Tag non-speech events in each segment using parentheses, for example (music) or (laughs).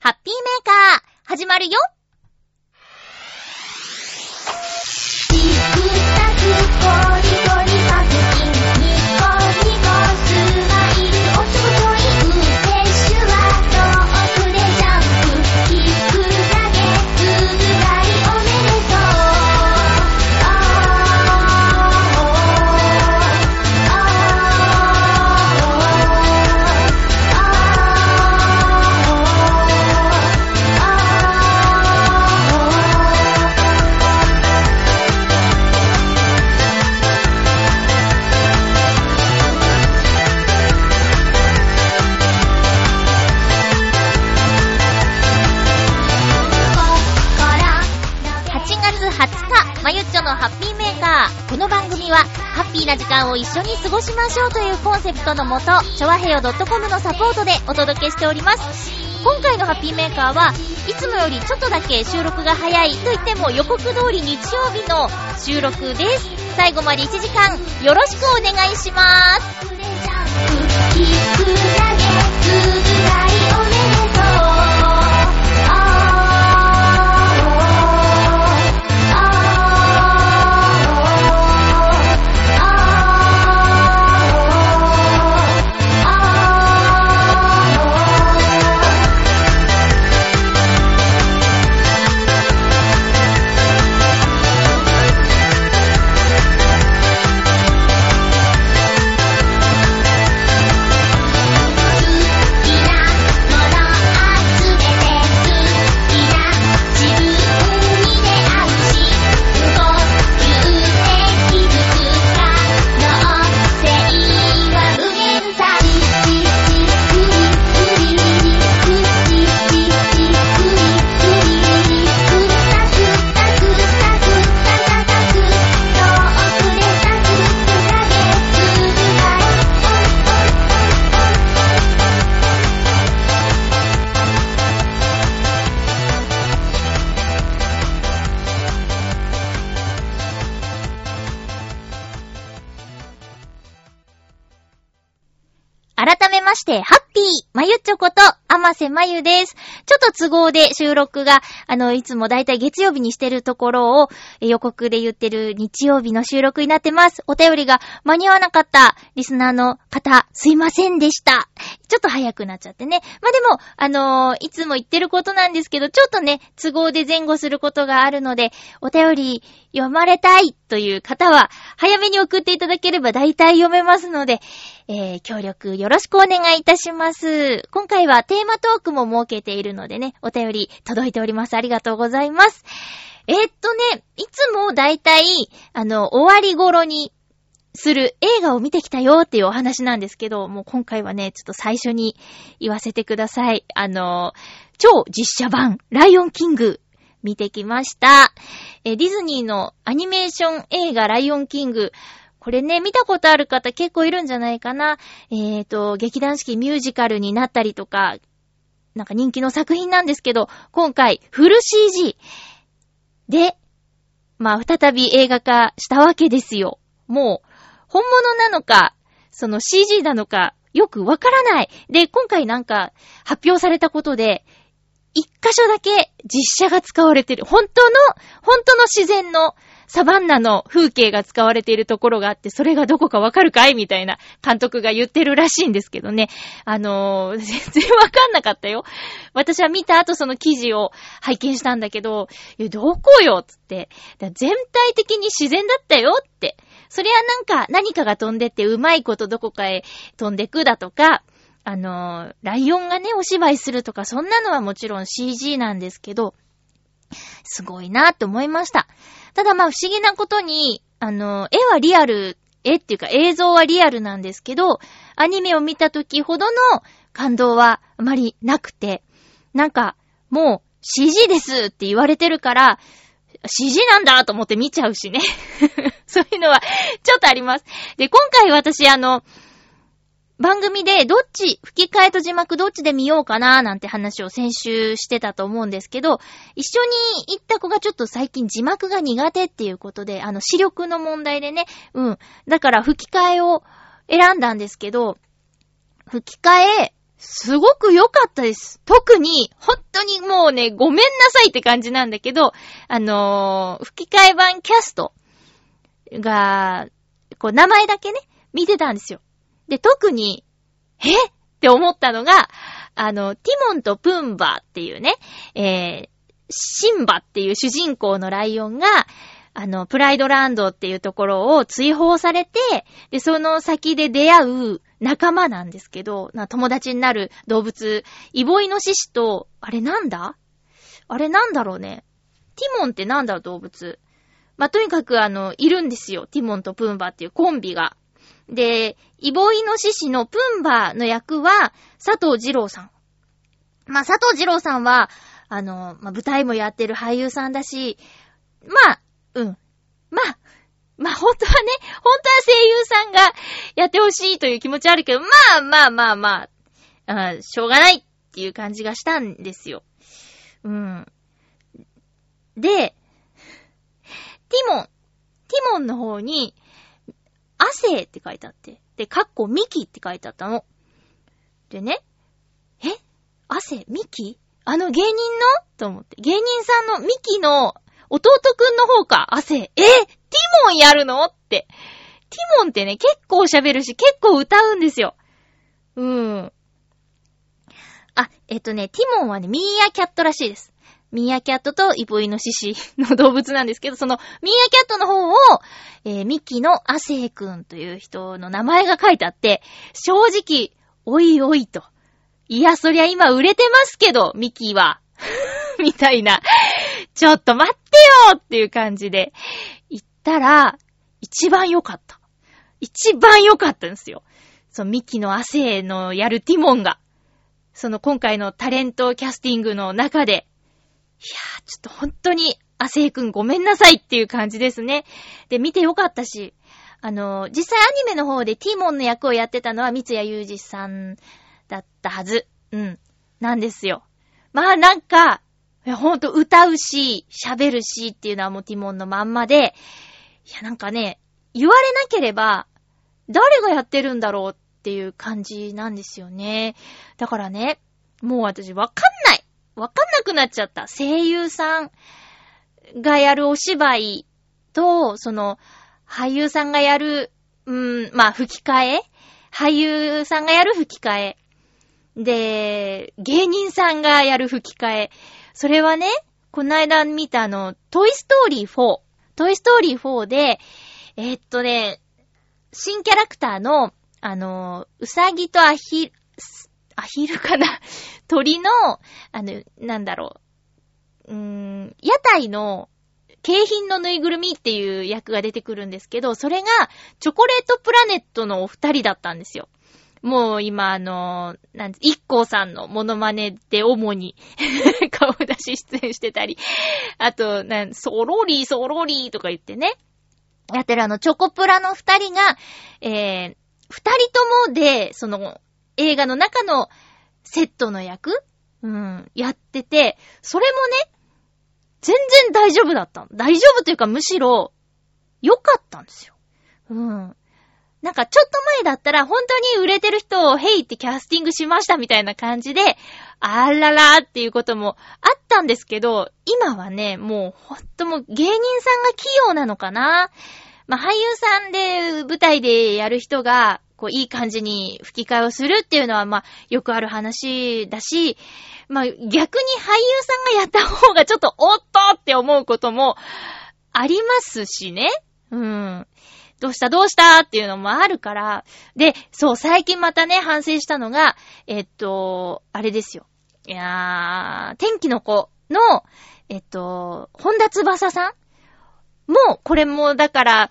ハッピーメーカー、始まるよは、ハッピーな時間を一緒に過ごしましょうというコンセプトのもと、ちょわへよ .com のサポートでお届けしております。今回のハッピーメーカーはいつもよりちょっとだけ収録が早いと言っても予告通り日曜日の収録です。最後まで1時間よろしくお願いします。まゆっちょこと、あませまゆです。ちょっと都合で収録が、あの、いつもだいたい月曜日にしてるところを、予告で言ってる日曜日の収録になってます。お便りが間に合わなかったリスナーの方、すいませんでした。ちょっと早くなっちゃってね。まあ、でも、あのーいつも言ってることなんですけど、ちょっとね、都合で前後することがあるので、お便り読まれたいという方は、早めに送っていただければ大体読めますので、えー、協力よろしくお願いいたします。今回はテーマトークも設けているのでね、お便り届いております。ありがとうございます。えーっとね、いつも大体、あの、終わり頃にする映画を見てきたよっていうお話なんですけど、もう今回はね、ちょっと最初に言わせてください。あの、超実写版、ライオンキング、見てきました。えディズニーのアニメーション映画ライオンキング、これね、見たことある方結構いるんじゃないかな。えっ、と、劇団四季ミュージカルになったりとか、なんか人気の作品なんですけど、今回、フル CG で、まあ、再び映画化したわけですよ。もう、本物なのか、その CG なのか、よくわからない。で、今回なんか、発表されたことで、一箇所だけ実写が使われてる。本当の、本当の自然のサバンナの風景が使われているところがあって、それがどこかわかるかい？みたいな監督が言ってるらしいんですけどね。あのー、(laughs) 全然わかんなかったよ。私は見た後その記事を拝見したんだけど、いや、どこよ？つって。全体的に自然だったよって。そりゃなんか何かが飛んでってうまいことどこかへ飛んでくだとか、あのー、ライオンがね、お芝居するとか、そんなのはもちろん CG なんですけど、すごいなって思いました。ただまあ不思議なことに、あの、絵はリアル、絵っていうか映像はリアルなんですけど、アニメを見た時ほどの感動はあまりなくて、なんか、もう CG ですって言われてるから、CG なんだと思って見ちゃうしね。(laughs) そういうのは、ちょっとあります。で、今回私あの、番組でどっち、吹き替えと字幕どっちで見ようかななんて話を先週してたと思うんですけど、一緒に行った子がちょっと最近字幕が苦手っていうことで、あの視力の問題でね、うん。だから吹き替えを選んだんですけど、吹き替え、すごく良かったです。特に、本当にもうね、ごめんなさいって感じなんだけど、あのー吹き替え版キャストが、こう、名前だけね、見てたんですよ。で、特に、え？って思ったのが、あの、ティモンとプンバっていうね、えー、シンバっていう主人公のライオンが、あの、プライドランドっていうところを追放されて、で、その先で出会う仲間なんですけど、な友達になる動物、イボイノシシと、あれなんだ？あれなんだろうね？ティモンってなんだろう、動物？まあ、とにかくあの、いるんですよ。ティモンとプンバっていうコンビが。で、イボイノシシのプンバーの役は、佐藤二郎さん。まあ、佐藤二郎さんは、あの、まあ、舞台もやってる俳優さんだし、まあ、うん。まあ、まあ、本当はね、本当は声優さんがやってほしいという気持ちあるけど、まあまあまあまあ、あしょうがないっていう感じがしたんですよ。うん。で、ティモン、ティモンの方に、亜生って書いてあって、で、カッコミキって書いてあったの。でね、え？亜生ミキあの芸人の？と思って。芸人さんのミキの弟くんの方か、亜生。え？ティモンやるの？って。ティモンってね、結構喋るし、結構歌うんですよ。うん。あ、えっとね、ティモンはね、ミーアキャットらしいです。ミーアキャットとイボイノシシの動物なんですけど、そのミーアキャットの方を、えーミキのアセイくんという人の名前が書いてあって、正直、おいおいと。いや、そりゃ今売れてますけど、ミキは。(laughs) みたいな。ちょっと待ってよっていう感じで、言ったら、一番良かった。一番良かったんですよ。そのミキの亜生のやるティモンが、その今回のタレントキャスティングの中で、いやー、ちょっと本当に、亜生くんごめんなさいっていう感じですね。で、見てよかったし、あの、実際アニメの方でティモンの役をやってたのは三谷裕二さんだったはず。うん。なんですよ。まあなんか、ほんと歌うし、喋るしっていうのはもうティモンのまんまで、いやなんかね、言われなければ、誰がやってるんだろうっていう感じなんですよね。だからね、もう私わかんないなっちゃった。声優さんがやるお芝居と、その、俳優さんがやる、うん、まあ吹き替え？俳優さんがやる吹き替え。で、芸人さんがやる吹き替え。それはね、この間見たあの、トイストーリー4。トイストーリー4で、えーっとね、新キャラクターの、あの、うさぎとアヒ、アヒルかな？(laughs) 鳥の、あの、なんだろう。うーん、屋台の景品のぬいぐるみっていう役が出てくるんですけど、それが、チョコレートプラネットのお二人だったんですよ。もう今あの、なんつ、一光さんのモノマネで主に (laughs) 顔出し出演してたり、あと、なん、ソロリーソロリーとか言ってね、やってるあの、チョコプラの二人が、えー、二人ともで、その、映画の中のセットの役？うん、やってて、それもね、全然大丈夫だった。大丈夫というかむしろ、良かったんですよ。うん。なんかちょっと前だったら本当に売れてる人をヘイってキャスティングしましたみたいな感じで、あららーっていうこともあったんですけど、今はね、もうほんともう芸人さんが器用なのかなまあ俳優さんで舞台でやる人が、こういい感じに吹き替えをするっていうのはまあよくある話だし、まあ逆に俳優さんがやった方がちょっとおっとって思うこともありますしね。うん。どうしたどうしたっていうのもあるから。で、そう、最近またね、反省したのが、えっと、あれですよ。いやー、天気の子の、えっと、本田翼さんもう、これも、だから、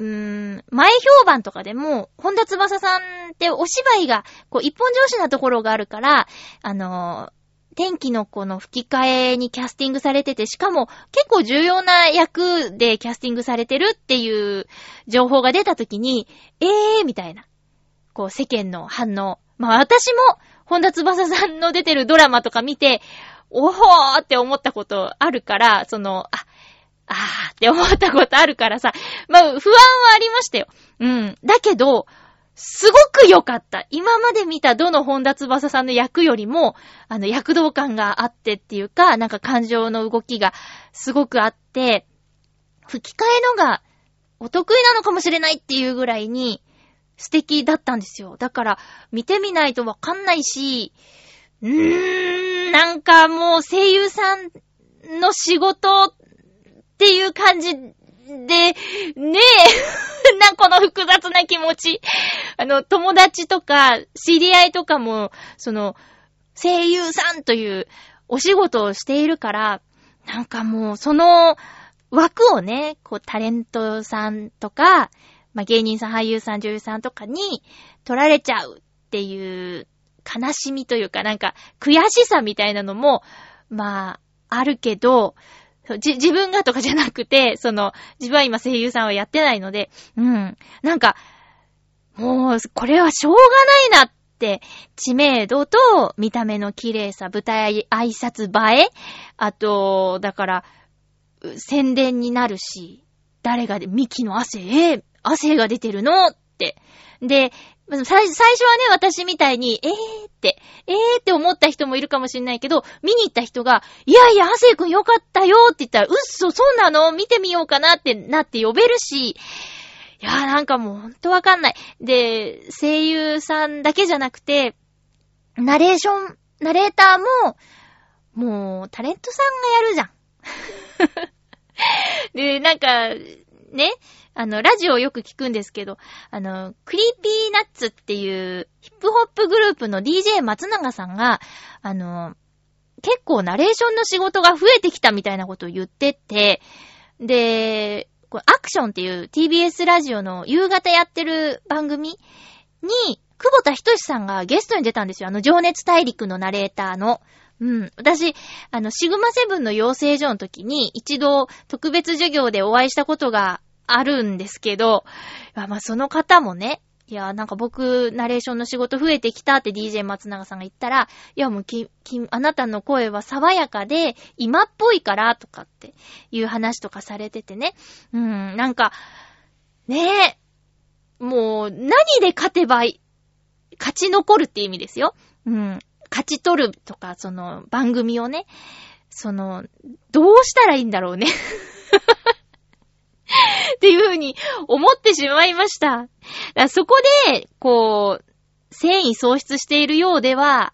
うーん、前評判とかでも、本田翼さんってお芝居が、こう、一本上司なところがあるから、あの、天気の子の吹き替えにキャスティングされてて、しかも結構重要な役でキャスティングされてるっていう情報が出た時に、えーみたいな。こう世間の反応。まあ私も、本田翼さんの出てるドラマとか見て、おほーって思ったことあるから、その、あ、あーって思ったことあるからさ、まあ不安はありましたよ。うん。だけど、すごく良かった。今まで見たどの本田翼さんの役よりも、あの、躍動感があってっていうか、なんか感情の動きがすごくあって、吹き替えのがお得意なのかもしれないっていうぐらいに素敵だったんですよ。だから、見てみないとわかんないし、うーん、なんかもう声優さんの仕事っっていう感じで、ねえ、(laughs) な、この複雑な気持ち。あの、友達とか、知り合いとかも、その、声優さんというお仕事をしているから、なんかもう、その枠をね、こう、タレントさんとか、まあ、芸人さん、俳優さん、女優さんとかに取られちゃうっていう悲しみというか、なんか、悔しさみたいなのも、まあ、あるけど、じ、自分がとかじゃなくて、その、自分は今声優さんはやってないので、うん。なんか、もう、これはしょうがないなって、知名度と見た目の綺麗さ、舞台挨拶映えあと、だから、宣伝になるし、誰がで、ミキの汗、えー汗が出てるの。で、最最初はね、私みたいに、えーって、えーって思った人もいるかもしれないけど、見に行った人が、いやいや、亜生くんよかったよって言ったら、うっそ、そうなの？見てみようかなってなって呼べるし、いやーなんかもうほんとわかんない。で、声優さんだけじゃなくて、ナレーション、ナレーターも、もう、タレントさんがやるじゃん。(laughs) で、なんか、ね、あの、ラジオをよく聞くんですけど、あの、 Creepy Nuts っていうヒップホップグループの DJ 松永さんが、あの、結構ナレーションの仕事が増えてきたみたいなことを言ってて、で、これアクションっていう TBS ラジオの夕方やってる番組に、久保田仁さんがゲストに出たんですよ。あの、情熱大陸のナレーターの。うん。私、あの、シグマセブンの養成所の時に一度特別授業でお会いしたことがあるんですけど、まあ、その方もね、いや、なんか僕、ナレーションの仕事増えてきたって DJ 松永さんが言ったら、いやもうき、き、あなたの声は爽やかで、今っぽいから、とかっていう話とかされててね。うん、なんか、ねえ、もう、何で勝てばい、勝ち残るって意味ですよ。うん。勝ち取るとか、その、番組をね、その、どうしたらいいんだろうね。(laughs) っていうふうに思ってしまいました。そこで、こう、繊維喪失しているようでは、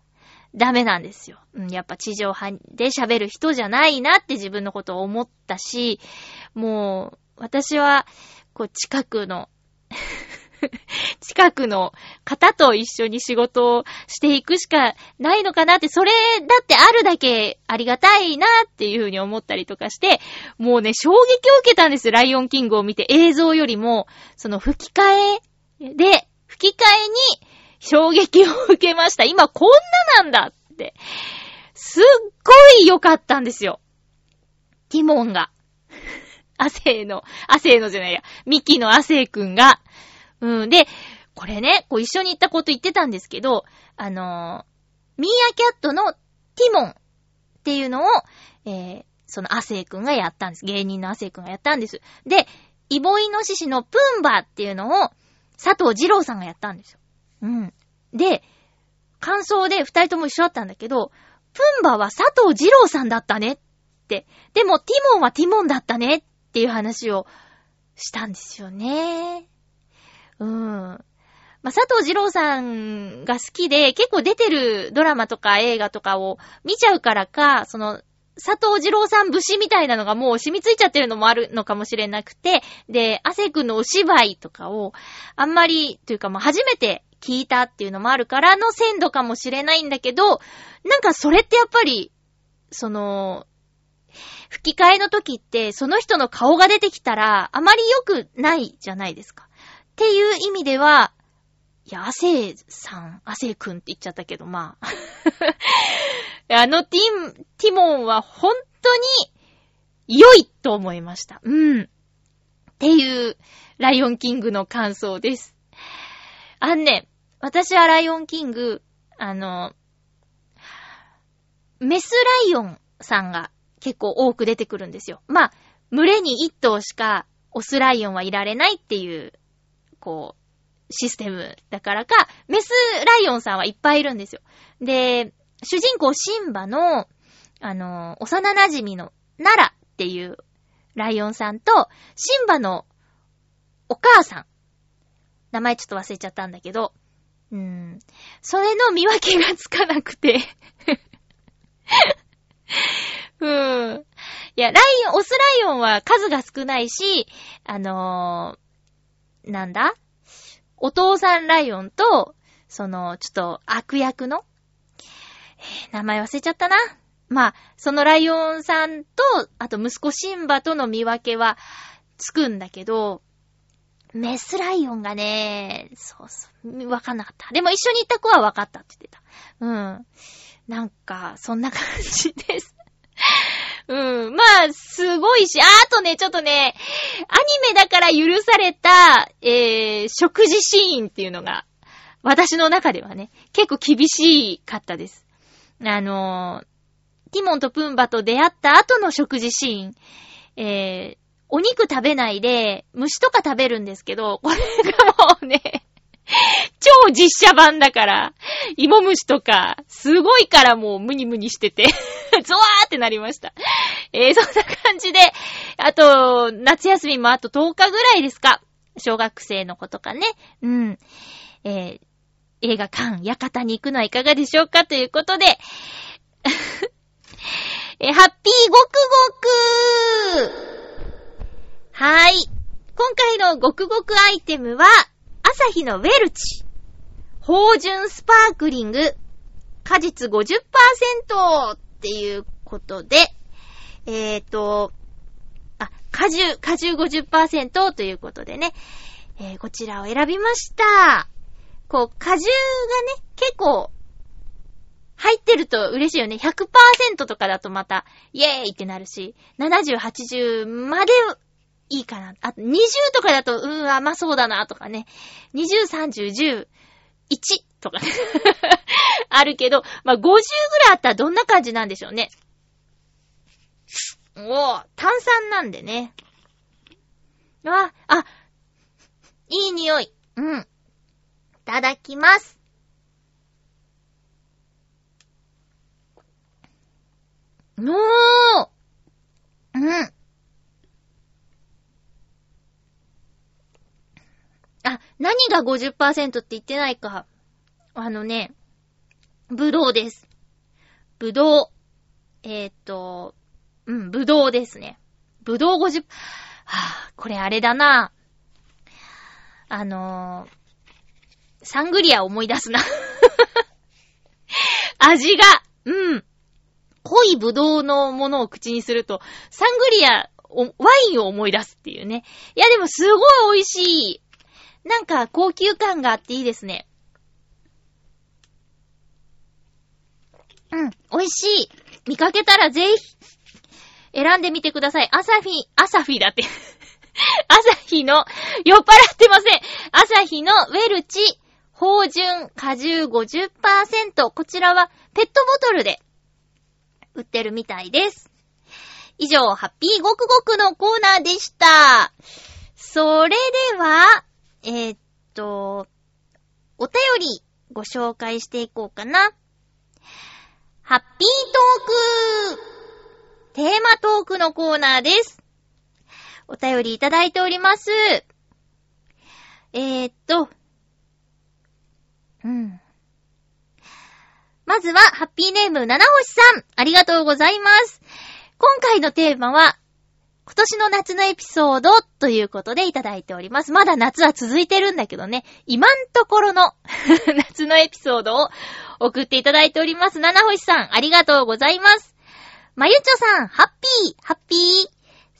ダメなんですよ。うん、やっぱ地上波で喋る人じゃないなって自分のことを思ったし、もう、私は、こう、近くの、(laughs) 近くの方と一緒に仕事をしていくしかないのかなって、それだってあるだけありがたいなっていうふうに思ったりとかして、もうね、衝撃を受けたんです、ライオンキングを見て。映像よりも、その吹き替えで、吹き替えに衝撃を受けました。今こんななんだって。すっごい良かったんですよ。ティモンが。(laughs) 亜生の、亜生のじゃないや、ミキの亜生くんが。うん。で、これね、こう一緒に行ったこと言ってたんですけど、あのー、ミーアキャットのティモンっていうのを、えー、その亜生くんがやったんです。芸人の亜生くんがやったんです。で、イボイノシシのプンバっていうのを佐藤二郎さんがやったんですよ。うん。で、感想で二人とも一緒だったんだけど、プンバは佐藤二郎さんだったねって。でもティモンはティモンだったねっていう話をしたんですよね。うん。まあ、佐藤二郎さんが好きで、結構出てるドラマとか映画とかを見ちゃうからか、その、佐藤二郎さん節みたいなのがもう染みついちゃってるのもあるのかもしれなくて、で、汗くんのお芝居とかを、あんまり、というかもう初めて聞いたっていうのもあるからの鮮度かもしれないんだけど、なんかそれってやっぱり、その、吹き替えの時って、その人の顔が出てきたら、あまり良くないじゃないですか。っていう意味では、いや、亜生さん、亜生くんって言っちゃったけど、まあ。(laughs) あのティン、ティモンは本当に良いと思いました。うん。っていう、ライオンキングの感想です。あんね、私はライオンキング、あの、メスライオンさんが結構多く出てくるんですよ。まあ、群れに一頭しかオスライオンはいられないっていう、こうシステムだからか、メスライオンさんはいっぱいいるんですよ。で、主人公シンバの、あの、幼馴染みのナラっていうライオンさんと、シンバのお母さん。名前ちょっと忘れちゃったんだけど、うーん。それの見分けがつかなくて (laughs) うーん。いや、ライオン、オスライオンは数が少ないし、あのー、なんだ？お父さんライオンと、その、ちょっと悪役の、えー名前忘れちゃったな。まあ、そのライオンさんと、あと息子シンバとの見分けはつくんだけど、メスライオンがね、そうそう、わかんなかった。でも一緒に行った子はわかったって言ってた。うん。なんか、そんな感じです。うん。まあ、すごいし、ああとね、ちょっとね、アニメだから許された、えー、食事シーンっていうのが、私の中ではね、結構厳しかったです。あのー、ティモンとプンバと出会った後の食事シーン、えー、お肉食べないで、虫とか食べるんですけど、これがもうね、(laughs) 超実写版だから、芋虫とか、すごいからもうムニムニしてて、(laughs) ゾワーってなりました。えー、そんな感じで、あと、夏休みもあと10日ぐらいですか。小学生の子とかね。うん。えー、映画館、館に行くのはいかがでしょうか？ということで、(laughs) えーハッピーごくごくはーい。今回のごくごくアイテムは、朝日のウェルチ。芳醇スパークリング。果実50%っていうことで、えーと、あ、果汁、果汁50%ということでね、えーこちらを選びました。こう、果汁がね、結構、入ってると嬉しいよね。100%とかだとまた、イエーイってなるし、70、80までいいかな。あと、20とかだと、うーん、甘そうだなとかね。20、30、10、1とかね。(laughs) あるけど、まあ、50ぐらいあったらどんな感じなんでしょうね。おー、炭酸なんでね。あ、あ、いい匂い。うん。いただきます。のーうん。あ、何が50%って言ってないか。あのね、ぶどうです。ぶどう。えーっと、うん、ぶどうですね。ぶどう50、はぁ、これあれだな。あのー、サングリア思い出すな。(laughs) 味が、うん。濃いぶどうのものを口にすると、サングリア、ワインを思い出すっていうね。いやでもすごい美味しい。なんか高級感があっていいですね。うん、美味しい。見かけたらぜひ、選んでみてください。アサフィ、アサフィだって。(laughs) アサヒの、酔っ払ってません。アサヒのウェルチ、芳醇果汁50%。こちらはペットボトルで売ってるみたいです。以上、ハッピーごくごくのコーナーでした。それでは、えーっと、お便りご紹介していこうかな。ハッピートークテーマトークのコーナーです。お便りいただいております。えーっと、うん。まずは、ハッピーネーム、七星さん、ありがとうございます。今回のテーマは、今年の夏のエピソードということでいただいております。まだ夏は続いてるんだけどね、今んところの (laughs) 夏のエピソードを送っていただいております。七星さん、ありがとうございます。まゆちょさん、ハッピー、ハッピー。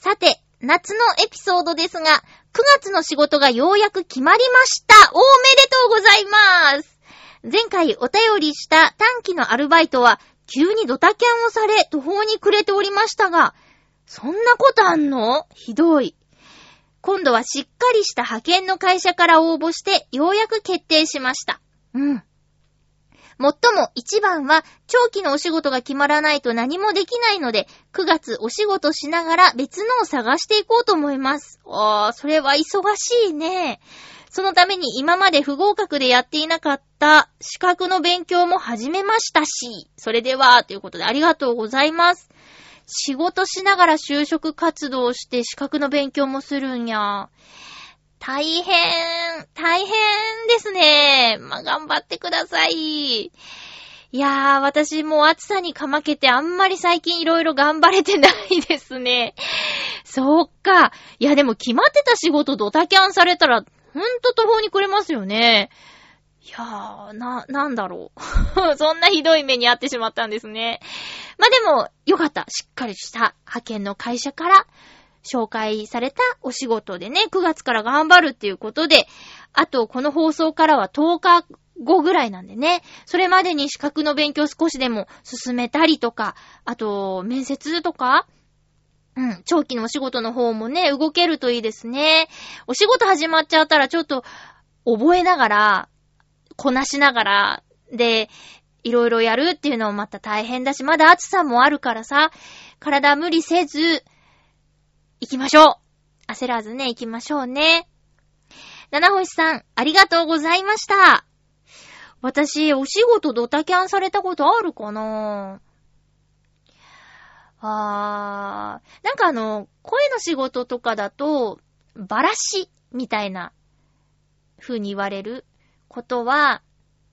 さて、夏のエピソードですが、9月の仕事がようやく決まりました。おめでとうございます。前回お便りした短期のアルバイトは、急にドタキャンをされ、途方に暮れておりましたが、そんなことあんの？ひどい。今度はしっかりした派遣の会社から応募して、ようやく決定しました。うん。もっとも一番は長期のお仕事が決まらないと何もできないので、9月お仕事しながら別のを探していこうと思います。あー、それは忙しいね。そのために今まで不合格でやっていなかった資格の勉強も始めましたし、それでは、ということでありがとうございます。仕事しながら就職活動して資格の勉強もするんや。大変、大変ですね。まあ、頑張ってください。いやー、私もう暑さにかまけてあんまり最近いろいろ頑張れてないですね。そっか。いや、でも決まってた仕事ドタキャンされたら、ほんと途方に暮れますよね。いやー、な、なんだろう。(laughs) そんなひどい目に遭ってしまったんですね。まあ、でも、よかった。しっかりした派遣の会社から紹介されたお仕事でね、9月から頑張るっていうことで、あと、この放送からは10日後ぐらいなんでね、それまでに資格の勉強少しでも進めたりとか、あと、面接とか、うん、長期のお仕事の方もね、動けるといいですね。お仕事始まっちゃったらちょっと、覚えながら、こなしながら、で、いろいろやるっていうのもまた大変だし、まだ暑さもあるからさ、体無理せず、行きましょう焦らずね、行きましょうね。七星さん、ありがとうございました。私、お仕事ドタキャンされたことあるかなあー、なんかあの、声の仕事とかだと、バラシみたいな風に言われることは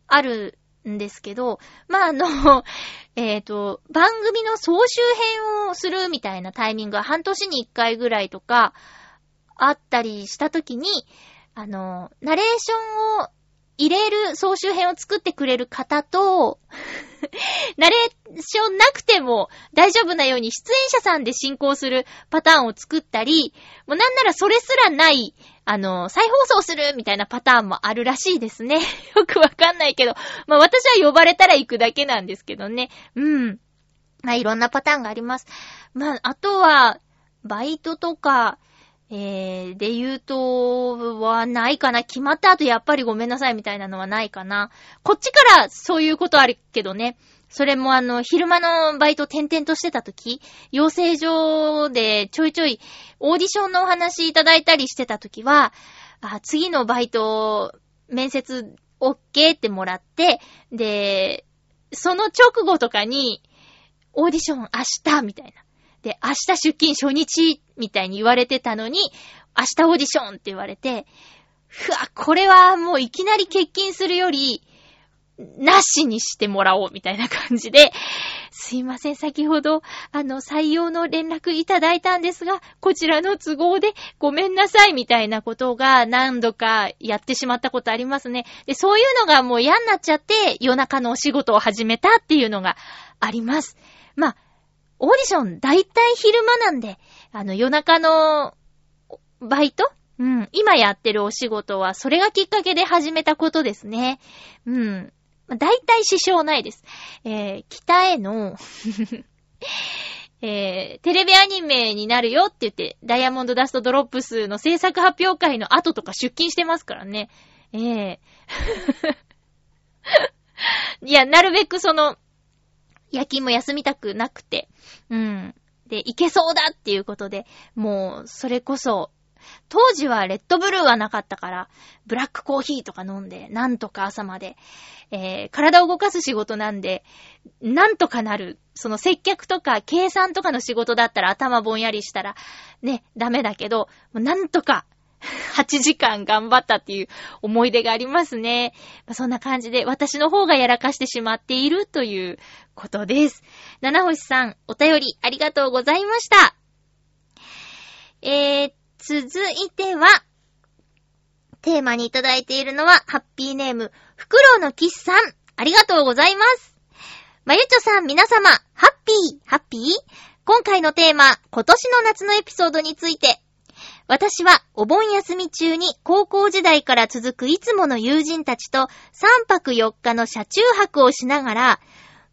あるんですけど、まあ、あの、(laughs) えっ、と、番組の総集編をするみたいなタイミングが半年に一回ぐらいとかあったりしたときに、あの、ナレーションを入れる総集編を作ってくれる方と、(laughs) ナレーションなくても大丈夫なように出演者さんで進行するパターンを作ったり、もうなんならそれすらない、あの、再放送するみたいなパターンもあるらしいですね。(laughs) よくわかんないけど、まあ私は呼ばれたら行くだけなんですけどね。うん。まあいろんなパターンがあります。まあ、あとは、バイトとか、えー、で言うと、はないかな。決まった後やっぱりごめんなさいみたいなのはないかな。こっちからそういうことあるけどね。それもあの、昼間のバイト転々としてた時、養成所でちょいちょいオーディションのお話いただいたりしてた時は、あ次のバイト、面接 OK ってもらって、で、その直後とかに、オーディション明日みたいな。で、明日出勤初日みたいに言われてたのに、明日オーディションって言われて、ふわ、これはもういきなり欠勤するより、なしにしてもらおうみたいな感じで、すいません、先ほど、あの、採用の連絡いただいたんですが、こちらの都合でごめんなさいみたいなことが何度かやってしまったことありますね。で、そういうのがもう嫌になっちゃって、夜中のお仕事を始めたっていうのがあります。まあ、オーディション大体昼間なんで、あの夜中のバイト？うん。今やってるお仕事はそれがきっかけで始めたことですね。うん。まあ大体支障ないです。えー、北への、(laughs) えー、テレビアニメになるよって言って、ダイヤモンドダストドロップスの制作発表会の後とか出勤してますからね。ええ (laughs) いや、なるべくその、夜勤も休みたくなくて、うん。で、いけそうだっていうことで、もう、それこそ、当時はレッドブルーはなかったから、ブラックコーヒーとか飲んで、なんとか朝まで、えー、体を動かす仕事なんで、なんとかなる。その接客とか計算とかの仕事だったら頭ぼんやりしたら、ね、ダメだけど、なんとか、(laughs) 8時間頑張ったっていう思い出がありますね。まあそんな感じで私の方がやらかしてしまっているということです。七星さん、お便りありがとうございました。えー、続いては、テーマにいただいているのは、ハッピーネーム、フクロウのキスさん、ありがとうございます。まゆちょさん、皆様、ハッピー、ハッピー？今回のテーマ、今年の夏のエピソードについて、私はお盆休み中に高校時代から続くいつもの友人たちと3泊4日の車中泊をしながら、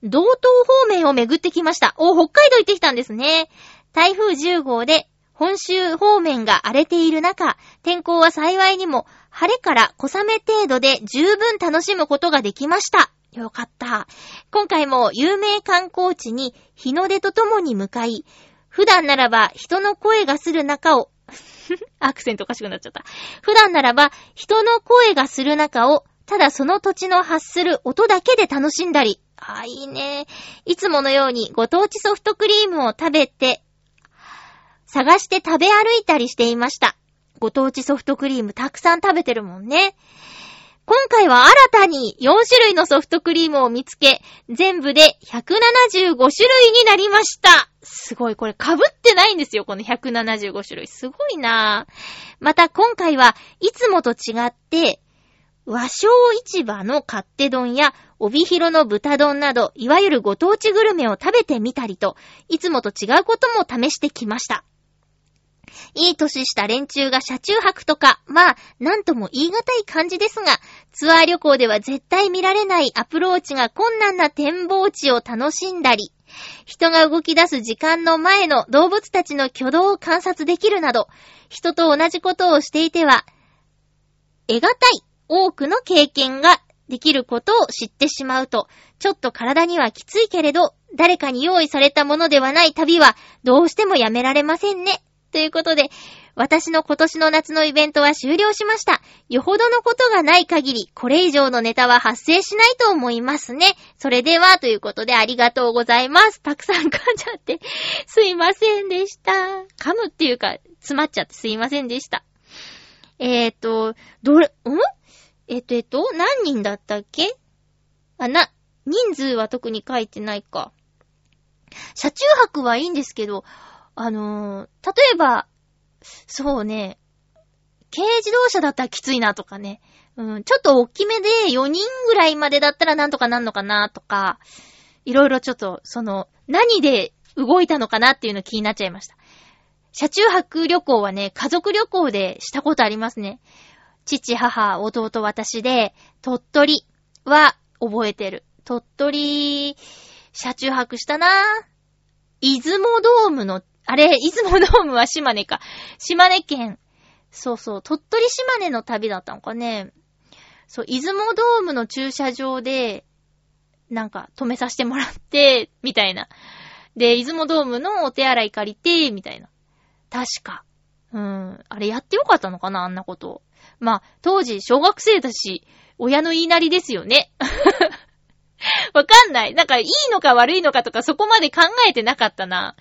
道東方面を巡ってきました。お、北海道行ってきたんですね。台風10号で本州方面が荒れている中、天候は幸いにも晴れから小雨程度で十分楽しむことができました。よかった。今回も有名観光地に日の出とともに向かい、普段ならば人の声がする中を、(laughs) アクセントおかしくなっちゃった。普段ならば、人の声がする中を、ただその土地の発する音だけで楽しんだり。あ、いいね。いつものようにご当地ソフトクリームを食べて、探して食べ歩いたりしていました。ご当地ソフトクリームたくさん食べてるもんね。今回は新たに4種類のソフトクリームを見つけ、全部で175種類になりました。すごい、これ被ってないんですよ、この175種類。すごいなぁ。また今回はいつもと違って、和商市場の勝手丼や帯広の豚丼など、いわゆるご当地グルメを食べてみたりと、いつもと違うことも試してきました。いい年した連中が車中泊とか、まあ、なんとも言い難い感じですが、ツアー旅行では絶対見られないアプローチが困難な展望地を楽しんだり、人が動き出す時間の前の動物たちの挙動を観察できるなど、人と同じことをしていては、得難い多くの経験ができることを知ってしまうと、ちょっと体にはきついけれど、誰かに用意されたものではない旅は、どうしてもやめられませんね。ということで、私の今年の夏のイベントは終了しました。よほどのことがない限り、これ以上のネタは発生しないと思いますね。それでは、ということでありがとうございます。たくさん噛んじゃって、すいませんでした。噛むっていうか、詰まっちゃってすいませんでした。えーと、どれ、ん？えっと、えっと、何人だったっけ？あ、な、人数は特に書いてないか。車中泊はいいんですけど、あのー例えば、そうね、軽自動車だったらきついなとかね、うん、ちょっと大きめで4人ぐらいまでだったらなんとかなんのかなとか、いろいろちょっと、その、何で動いたのかなっていうの気になっちゃいました。車中泊旅行はね、家族旅行でしたことありますね。父、母、弟、私で、鳥取は覚えてる。鳥取、車中泊したなぁ。出雲ドームの、あれ、出雲ドームは島根か。島根県。そうそう、鳥取島根の旅だったのかね。そう、出雲ドームの駐車場で、なんか止めさせてもらって、みたいな。で、出雲ドームのお手洗い借りて、みたいな。確か。うん。あれやってよかったのかなあんなこと。まあ、当時小学生だし、親の言いなりですよね。(laughs) わかんない。なんか、いいのか悪いのかとかそこまで考えてなかったな。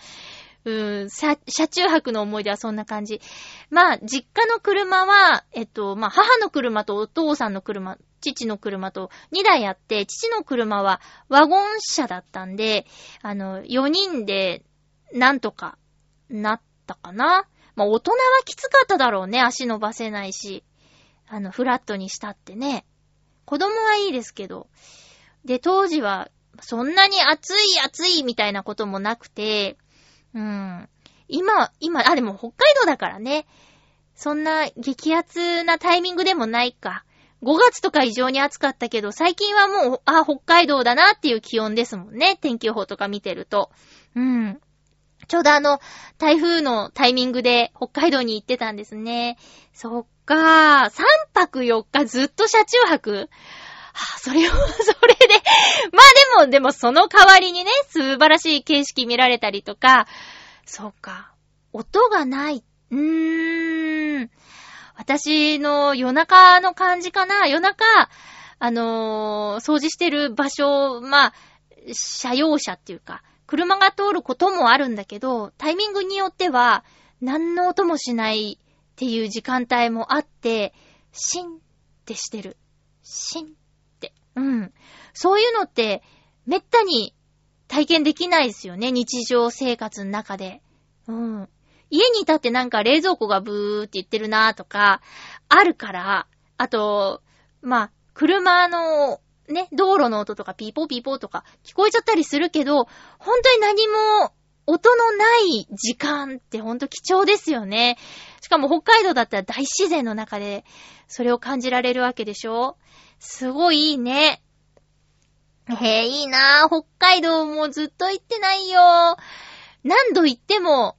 うーん、車車中泊の思い出はそんな感じ。まあ、実家の車は、えっと、まあ、母の車とお父さんの車、父の車と2台あって、父の車はワゴン車だったんで、あの、4人で、なんとか、なったかな。まあ、大人はきつかっただろうね。足伸ばせないし。あの、フラットにしたってね。子供はいいですけど。で、当時は、そんなに暑い暑いみたいなこともなくて、うん。今、今、あ、でも北海道だからね。そんな激アなタイミングでもないか。5月とか異常に暑かったけど、最近はもう、あ、北海道だなっていう気温ですもんね。天気予報とか見てると。うん。ちょうどあの、台風のタイミングで北海道に行ってたんですね。そっかー。3泊4日ずっと車中泊、それを、(laughs) それで、まあでも、でもその代わりにね、素晴らしい景色見られたりとか、そうか、音がない。うーん。私の夜中の感じかな夜中、あのー掃除してる場所、まあ、車用車っていうか、車が通ることもあるんだけど、タイミングによっては、何の音もしないっていう時間帯もあって、シンってしてる。シン。うん。そういうのって、めったに体験できないですよね。日常生活の中で。うん。家にいたってなんか冷蔵庫がブーって言ってるなとか、あるから、あと、まあ、車の、ね、道路の音とかピーポーピーポーとか聞こえちゃったりするけど、本当に何も音のない時間って本当貴重ですよね。しかも北海道だったら大自然の中でそれを感じられるわけでしょすごいいいね。へえ、いいなぁ。北海道もずっと行ってないよ。何度行っても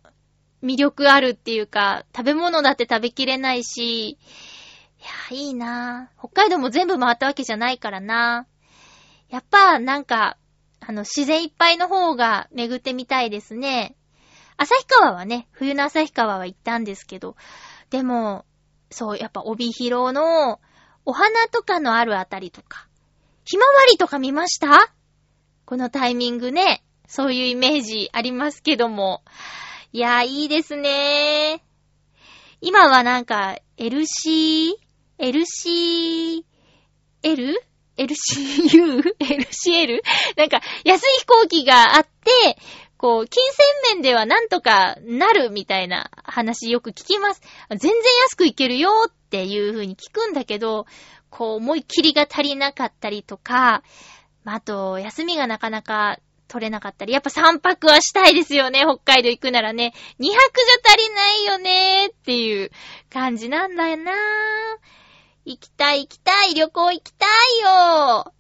魅力あるっていうか、食べ物だって食べきれないし、いや、いいなぁ。北海道も全部回ったわけじゃないからなぁ。やっぱ、なんか、あの、自然いっぱいの方が巡ってみたいですね。旭川はね、冬の旭川は行ったんですけど、でも、そう、やっぱ帯広のお花とかのあるあたりとか、ひまわりとか見ました？このタイミングね、そういうイメージありますけども。いやー、いいですね今はなんか、LC、LC、L? LCU? LCL? なんか、安い飛行機があって、こう、金銭面ではなんとかなるみたいな話よく聞きます。全然安く行けるよっていう風に聞くんだけど、こう、思いっきりが足りなかったりとか、まあ、あと、休みがなかなか取れなかったり、やっぱ3泊はしたいですよね、北海道行くならね。2泊じゃ足りないよねっていう感じなんだよな行きたい行きたい、旅行行きたいよ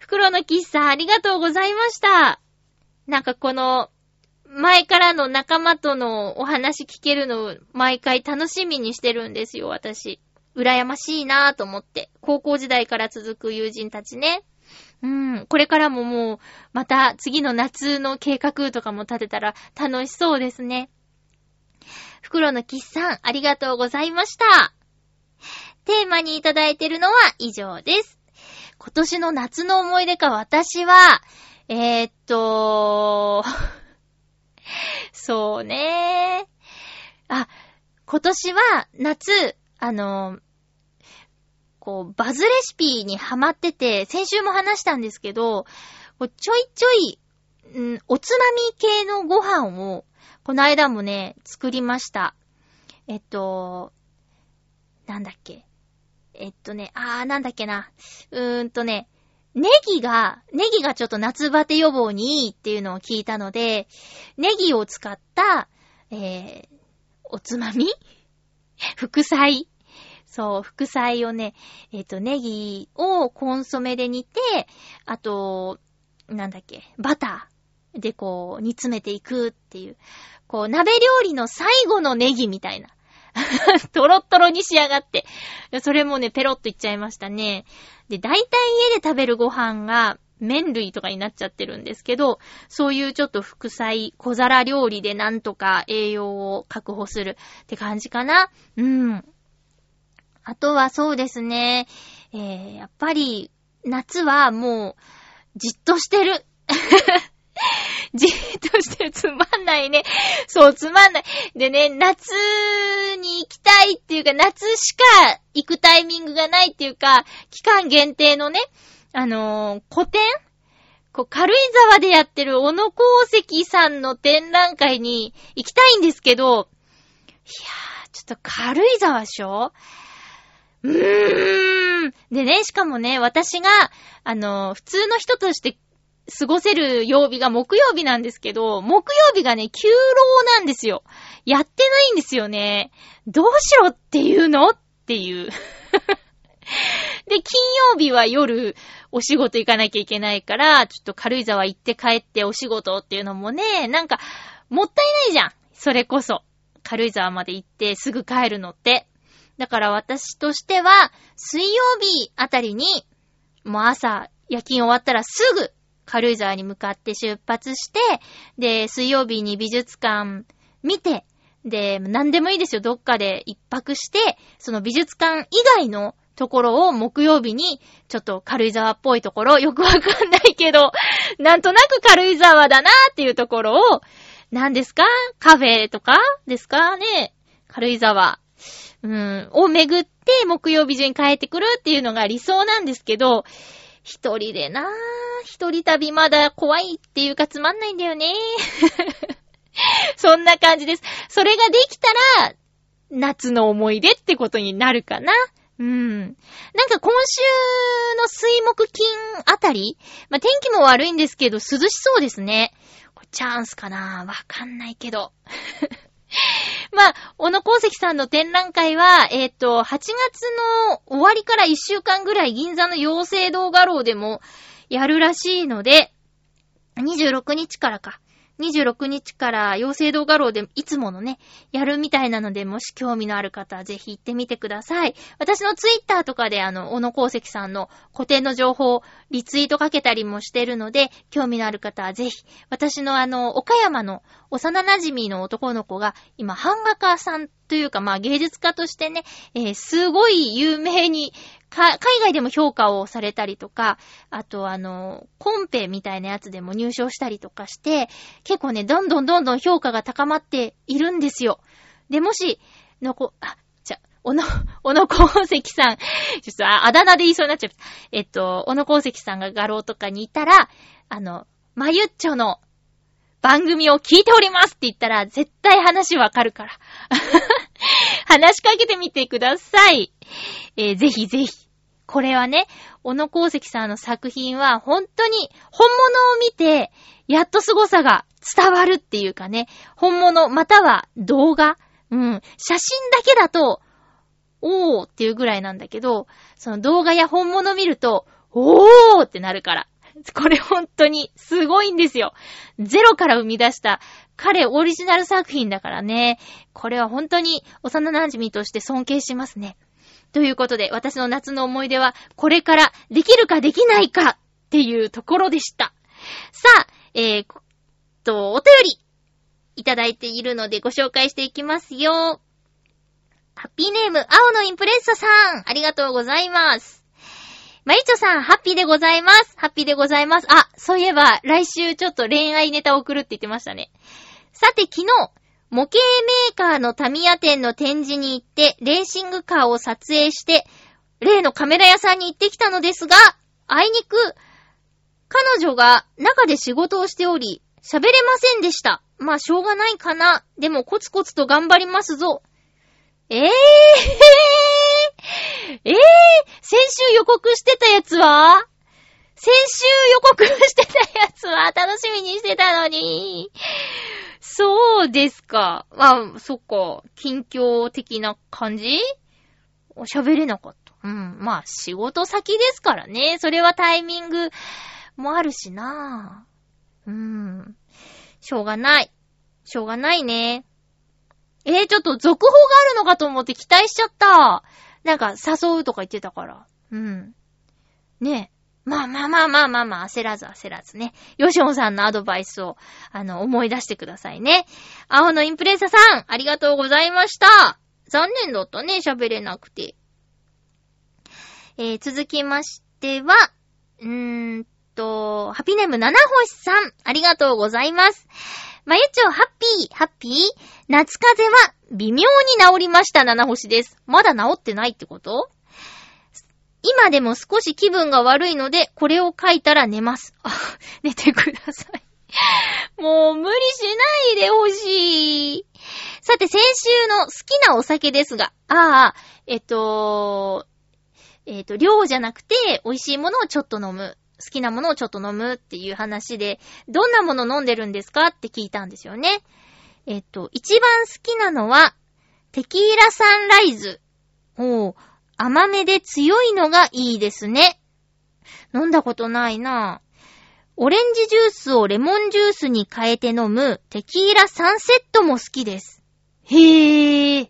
袋の喫茶ありがとうございました。なんかこの、前からの仲間とのお話聞けるのを毎回楽しみにしてるんですよ、私。羨ましいなぁと思って。高校時代から続く友人たちね。うん。これからももう、また次の夏の計画とかも立てたら楽しそうですね。袋のキッさん、ありがとうございました。テーマにいただいてるのは以上です。今年の夏の思い出か私は、えー、っと、(laughs) そうねあ、今年は夏、あの、こう、バズレシピにハマってて、先週も話したんですけど、ちょいちょい、んおつまみ系のご飯を、この間もね、作りました。えっと、なんだっけ。えっとね、あー、なんだっけな。うーんとね、ネギが、ネギがちょっと夏バテ予防にいいっていうのを聞いたので、ネギを使った、えー、おつまみ？(laughs) 副菜？そう、副菜をね、えっ、と、ネギをコンソメで煮て、あと、なんだっけ、バターでこう、煮詰めていくっていう、こう、鍋料理の最後のネギみたいな。(laughs) トロットロに仕上がって。それもね、ペロッといっちゃいましたね。で、大体家で食べるご飯が麺類とかになっちゃってるんですけど、そういうちょっと副菜、小皿料理でなんとか栄養を確保するって感じかな。うん。あとはそうですね。えー、やっぱり、夏はもう、じっとしてる。(laughs) (laughs) じっとして。つまんないね。そう、つまんない。でね、夏に行きたいっていうか、夏しか行くタイミングがないっていうか、期間限定のね、あのー古典こう、軽井沢でやってる小野功石さんの展覧会に行きたいんですけど、いやー、ちょっと軽井沢でしょ？うーん。でね、しかもね、私が、あのー普通の人として過ごせる曜日が木曜日なんですけど、木曜日がね、休労なんですよ。やってないんですよね。どうしろっていうの？っていう。(laughs) で、金曜日は夜、お仕事行かなきゃいけないから、ちょっと軽井沢行って帰ってお仕事っていうのもね、なんか、もったいないじゃん。それこそ。軽井沢まで行ってすぐ帰るのって。だから私としては、水曜日あたりに、もう朝、夜勤終わったらすぐ、軽井沢に向かって出発して、で、水曜日に美術館見て、で、何でもいいですよ。どっかで一泊して、その美術館以外のところを木曜日に、ちょっと軽井沢っぽいところ、よくわかんないけど、(laughs) なんとなく軽井沢だなっていうところを、何ですか？カフェとかですかね？軽井沢。うん、を巡って木曜日中に帰ってくるっていうのが理想なんですけど、一人でなぁ、一人旅まだ怖いっていうかつまんないんだよね。(laughs) そんな感じです。それができたら、夏の思い出ってことになるかな。うん。なんか今週の水木金あたり、まあ、天気も悪いんですけど涼しそうですね。チャンスかなわかんないけど。(laughs) (laughs) まあ、小野功石さんの展覧会は、えっ、と、8月の終わりから1週間ぐらい銀座の妖精動画廊でもやるらしいので、26日からか。26日から養成動画廊でいつものね、やるみたいなので、もし興味のある方はぜひ行ってみてください。私のツイッターとかであの、小野功石さんの古典の情報をリツイートかけたりもしてるので、興味のある方はぜひ、私のあの、岡山の幼馴染の男の子が今、版画家さんというか、まあ芸術家としてね、えー、すごい有名に海外でも評価をされたりとか、あとあの、コンペみたいなやつでも入賞したりとかして、結構ね、どんどんどんどん評価が高まっているんですよ。で、もし、のこ、あ、じゃ、小野、小野功石さん、ちょっとああだ名で言いそうになっちゃう。えっと、小野功石さんが画廊とかにいたら、あの、まゆっちょの番組を聞いておりますって言ったら、絶対話わかるから。(laughs) 話しかけてみてください。えー、ぜひぜひ。これはね、小野功石さんの作品は本当に本物を見て、やっと凄さが伝わるっていうかね、本物または動画うん。写真だけだと、おーっていうぐらいなんだけど、その動画や本物見ると、おーってなるから。これ本当にすごいんですよ。ゼロから生み出した彼オリジナル作品だからね。これは本当に幼馴染として尊敬しますね。ということで、私の夏の思い出は、これからできるかできないかっていうところでした。さあ、えー、と、お便りいただいているのでご紹介していきますよ。ハッピーネーム、青のインプレッサさん、ありがとうございます。マリチョさん、ハッピーでございます。ハッピーでございます。あ、そういえば、来週ちょっと恋愛ネタを送るって言ってましたね。さて、昨日、模型メーカーのタミヤ店の展示に行って、レーシングカーを撮影して、例のカメラ屋さんに行ってきたのですが、あいにく、彼女が中で仕事をしており、喋れませんでした。まあ、しょうがないかな。でも、コツコツと頑張りますぞ。えぇ、ー、えぇ、ー、先週予告してたやつは？先週予告してたやつは楽しみにしてたのに。そうですか。まあ、そっか。近況的な感じ？喋れなかった。うん。まあ、仕事先ですからね。それはタイミングもあるしな。うん。しょうがない。しょうがないね。えー、ちょっと続報があるのかと思って期待しちゃった。なんか誘うとか言ってたから。うん。ねえ。まあまあまあまあまあまあ、焦らず焦らずね。ヨシオンさんのアドバイスを、あの、思い出してくださいね。青のインプレッサさん、ありがとうございました。残念だったね、喋れなくて。えー、続きましては、うーんと、ハピネーム七星さん、ありがとうございます。まゆちょ、ハッピー、ハッピー夏風は微妙に治りました、七星です。まだ治ってないってこと？今でも少し気分が悪いので、これを書いたら寝ます。あ、(laughs) 寝てください。(laughs) もう無理しないでほしい。さて、先週の好きなお酒ですが、ああ、えっと、えっと、量じゃなくて、美味しいものをちょっと飲む。好きなものをちょっと飲むっていう話で、どんなもの飲んでるんですかって聞いたんですよね。えっと、一番好きなのは、テキーラサンライズ。おー、甘めで強いのがいいですね。飲んだことないなオレンジジュースをレモンジュースに変えて飲むテキーラサンセットも好きです。へー。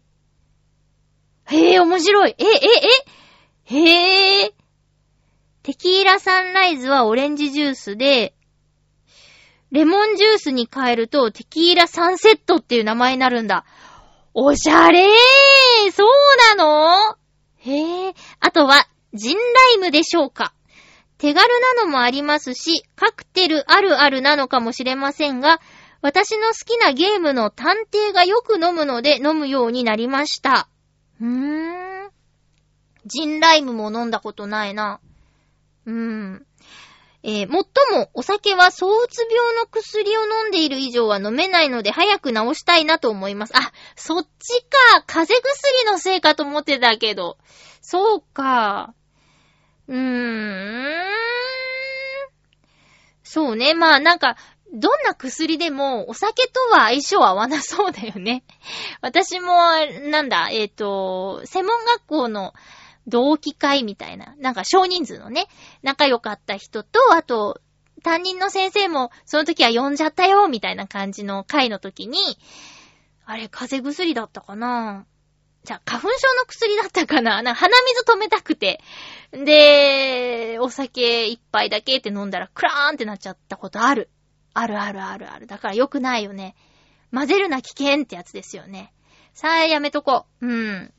へー、面白い。え、え、え？へー。テキーラサンライズはオレンジジュースで、レモンジュースに変えるとテキーラサンセットっていう名前になるんだ。おしゃれーそうなの？へえ。あとは、ジンライムでしょうか手軽なのもありますし、カクテルあるあるなのかもしれませんが、私の好きなゲームの探偵がよく飲むので飲むようになりました。うーん。ジンライムも飲んだことないな。うーん。えー、もっともお酒は躁うつ病の薬を飲んでいる以上は飲めないので早く治したいなと思います。あ、そっちか。風邪薬のせいかと思ってたけど。そうか。うーん。そうね。まあなんか、どんな薬でもお酒とは相性合わなそうだよね。私も、なんだ、えっ、ー、と、専門学校の同期会みたいな、なんか少人数のね、仲良かった人と、あと、担任の先生も、その時は呼んじゃったよ、みたいな感じの回の時に、あれ、風邪薬だったかなじゃあ、花粉症の薬だったかななんか鼻水止めたくて。で、お酒一杯だけって飲んだら、クラーンってなっちゃったことある。あるあるあるある。だから良くないよね。混ぜるな危険ってやつですよね。さあ、やめとこう。うん。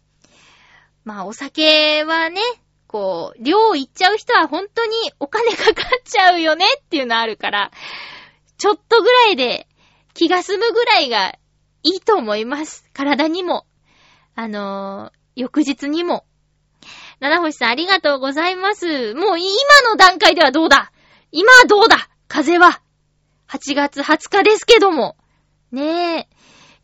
まあ、お酒はね、こう、量いっちゃう人は本当にお金かかっちゃうよねっていうのあるから、ちょっとぐらいで気が済むぐらいがいいと思います。体にも。あのー翌日にも。七星さんありがとうございます。もう今の段階ではどうだ？今はどうだ？風は。8月20日ですけども。ねえ。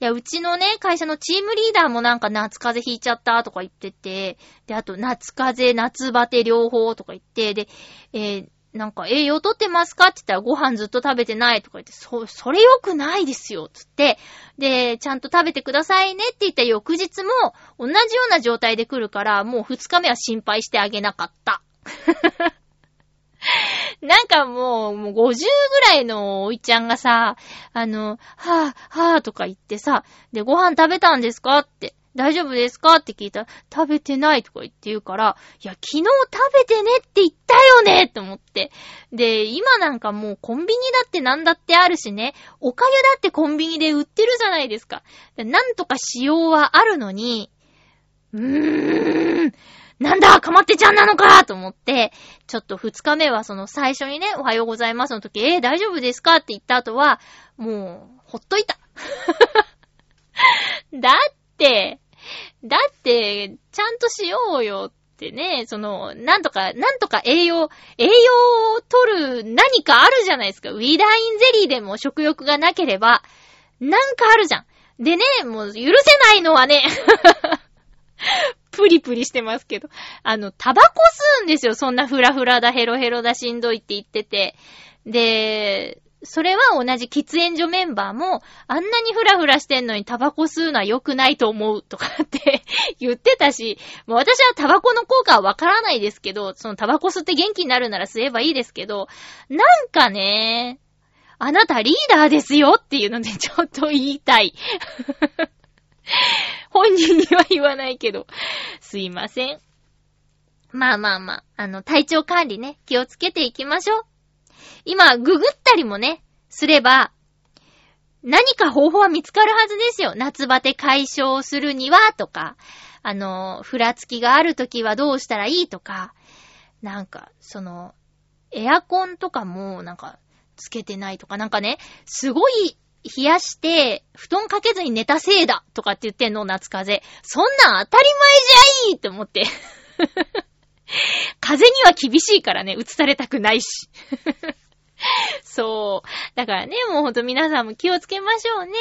いや、うちのね、会社のチームリーダーもなんか夏風邪ひいちゃったとか言ってて、で、あと夏風邪、夏バテ両方とか言って、で、えーなんか栄養とってますかって言ったらご飯ずっと食べてないとか言って、そ、それ良くないですよ、つって。で、ちゃんと食べてくださいねって言った翌日も同じような状態で来るから、もう2日目は心配してあげなかった。(laughs) なんかもう、もう50ぐらいのおいちゃんがさ、あの、はぁ、はぁとか言ってさ、で、ご飯食べたんですかって、大丈夫ですかって聞いたら、食べてないとか言って言うから、いや、昨日食べてねって言ったよねって思って。で、今なんかもうコンビニだってなんだってあるしね、おかゆだってコンビニで売ってるじゃないですか。なんとか仕様はあるのに、うーん、なんだ、かまってちゃんなのかと思って、ちょっと二日目はその最初にね、おはようございますの時、えー、大丈夫ですかって言った後は、もう、ほっといた。(laughs) だって、だって、ちゃんとしようよってね、その、なんとか、なんとか栄養、栄養を取る何かあるじゃないですか。ウィダーインゼリーでも食欲がなければ、なんかあるじゃん。でね、もう許せないのはね、プリプリしてますけど。あの、タバコ吸うんですよ。そんなフラフラだ、ヘロヘロだ、しんどいって言ってて。で、それは同じ喫煙所メンバーも、あんなにフラフラしてんのにタバコ吸うのは良くないと思うとかって (laughs) 言ってたし、もう私はタバコの効果はわからないですけど、そのタバコ吸って元気になるなら吸えばいいですけど、なんかね、あなたリーダーですよっていうのでちょっと言いたい。(laughs) 本人には言わないけど、すいません。まあまあまあ、あの、体調管理ね、気をつけていきましょう。今、ググったりもね、すれば、何か方法は見つかるはずですよ。夏バテ解消するには、とか、あの、ふらつきがあるときはどうしたらいいとか、なんか、その、エアコンとかも、なんか、つけてないとか、なんかね、すごい冷やして、布団かけずに寝たせいだとかって言ってんの、夏風邪。そんなん当たり前じゃいいって思って。(laughs) 風には厳しいからね、映されたくないし。(laughs) そう。だからね、もうほんと皆さんも気をつけましょうね。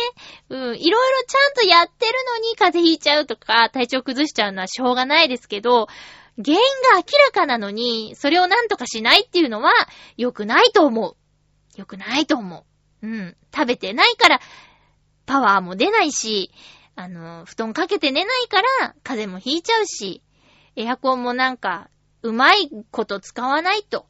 うん。いろいろちゃんとやってるのに風邪ひいちゃうとか、体調崩しちゃうのはしょうがないですけど、原因が明らかなのに、それをなんとかしないっていうのは、良くないと思う。良くないと思う。うん。食べてないから、パワーも出ないし、あの、布団かけて寝ないから、風邪もひいちゃうし、エアコンもなんか、うまいこと使わないと。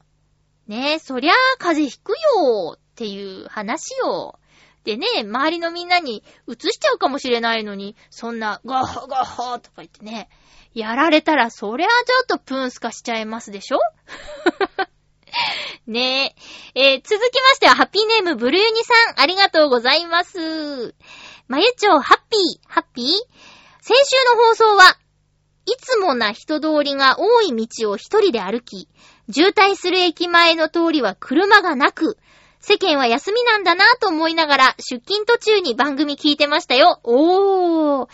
ねえ、そりゃあ風邪ひくよっていう話よ。でね、周りのみんなに移しちゃうかもしれないのに、そんな、ガッハガッハとか言ってね、やられたらそりゃあちょっとプンスカしちゃいますでしょ？(laughs) ねえ。えー続きましては、ハッピーネーム、ブルユニさん、ありがとうございます。まゆちょう、ハッピー、ハッピー？先週の放送は、いつもな人通りが多い道を一人で歩き、渋滞する駅前の通りは車がなく、世間は休みなんだなと思いながら、出勤途中に番組聞いてましたよ。おー。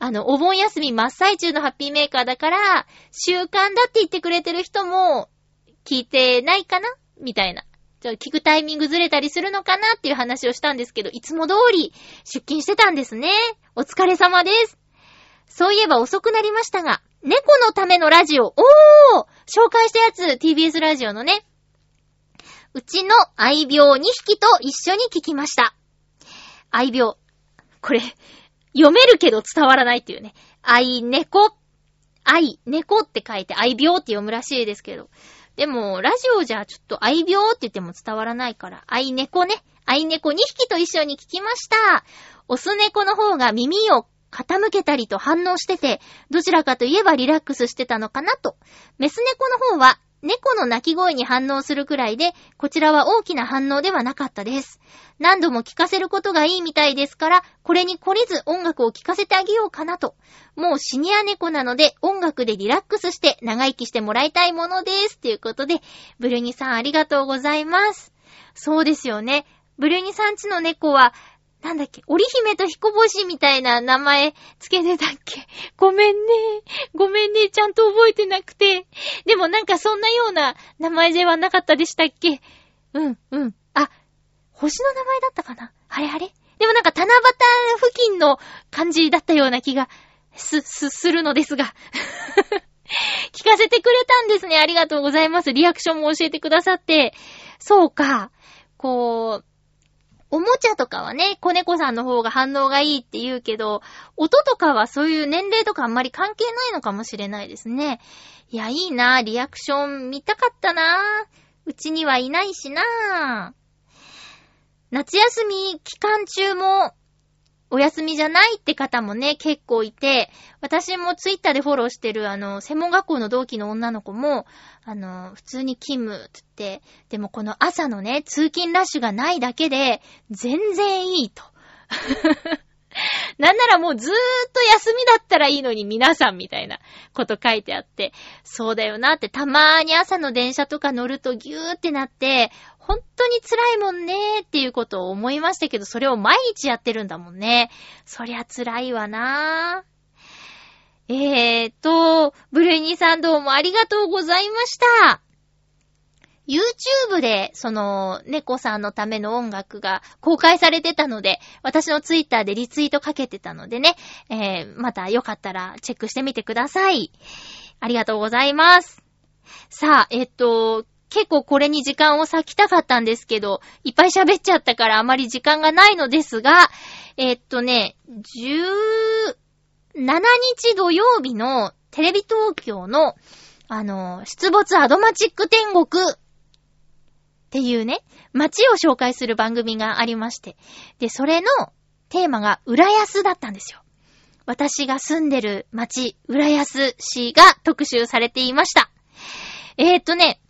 あの、お盆休み真っ最中のハッピーメーカーだから、習慣だって言ってくれてる人も、聞いてないかな？みたいな。じゃあ聞くタイミングずれたりするのかなっていう話をしたんですけど、いつも通り出勤してたんですね。お疲れ様です。そういえば遅くなりましたが、猫のためのラジオ、おー紹介したやつ、TBS ラジオのね。うちの愛病2匹と一緒に聞きました。愛病。これ、読めるけど伝わらないっていうね。愛猫。愛猫って書いて愛病って読むらしいですけど。でも、ラジオじゃちょっと愛病って言っても伝わらないから、愛猫ね。愛猫2匹と一緒に聞きました。オス猫の方が耳を傾けたりと反応してて、どちらかといえばリラックスしてたのかなと。メス猫の方は、猫の鳴き声に反応するくらいで、こちらは大きな反応ではなかったです。何度も聞かせることがいいみたいですから、これに懲りず音楽を聴かせてあげようかなと。もうシニア猫なので音楽でリラックスして長生きしてもらいたいものです。ということで、ブルニさんありがとうございます。そうですよね。ブルニさんちの猫は、なんだっけ、織姫と彦星みたいな名前つけてたっけ？ごめんね。ごめんね。ちゃんと覚えてなくて。でもなんかそんなような名前ではなかったでしたっけ？うん、うん。星の名前だったかな？あれあれ？でもなんか七夕付近の感じだったような気がす、す、するのですが。(laughs) 聞かせてくれたんですね。ありがとうございます。リアクションも教えてくださって。そうか。こう、おもちゃとかはね、子猫さんの方が反応がいいって言うけど、音とかはそういう年齢とかあんまり関係ないのかもしれないですね。いや、いいなリアクション見たかったなうちにはいないしな夏休み期間中も、お休みじゃないって方もね、結構いて、私もツイッターでフォローしてるあの、専門学校の同期の女の子も、あの、普通に勤務って言って、でもこの朝のね、通勤ラッシュがないだけで、全然いいと。(laughs) なんならもうずーっと休みだったらいいのに皆さんみたいなこと書いてあって、そうだよなってたまーに朝の電車とか乗るとギューってなって、本当に辛いもんねーっていうことを思いましたけど、それを毎日やってるんだもんね。そりゃ辛いわなー。えーと、ブルーニーさんどうもありがとうございました。YouTube で、その、猫さんのための音楽が公開されてたので、私の Twitter でリツイートかけてたのでね、えー、またよかったらチェックしてみてください。ありがとうございます。さあ、えっと、結構これに時間を割きたかったんですけど、いっぱい喋っちゃったからあまり時間がないのですが、えっとね、17日土曜日のテレビ東京の、あの、出没アドマチック天国っていうね、街を紹介する番組がありまして。で、それのテーマが浦安だったんですよ。私が住んでる街、浦安市が特集されていました。えー、っとね、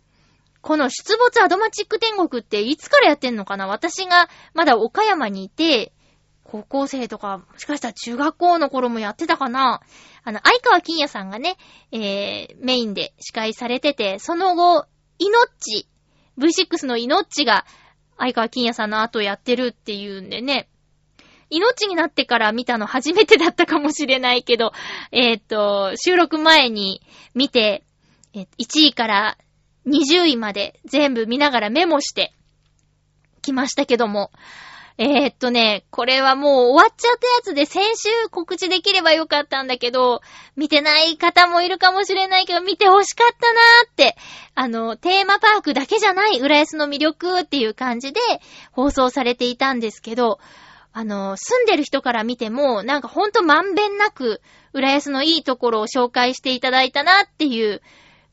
この出没アドマチック天国っていつからやってんのかな？私がまだ岡山にいて、高校生とか、もしかしたら中学校の頃もやってたかな？あの、相川金也さんがね、えー、メインで司会されてて、その後、イノッチ、V6 のイノッチが、相川金也さんの後やってるっていうんでね、イノッチになってから見たの初めてだったかもしれないけど、えー、っと、収録前に見て、1位から20位まで全部見ながらメモしてきましたけども、えー、っとね、これはもう終わっちゃったやつで先週告知できればよかったんだけど、見てない方もいるかもしれないけど、見てほしかったなーって、あの、テーマパークだけじゃない浦安の魅力っていう感じで放送されていたんですけど、あの、住んでる人から見ても、なんかほんとまんべんなく、浦安のいいところを紹介していただいたなっていう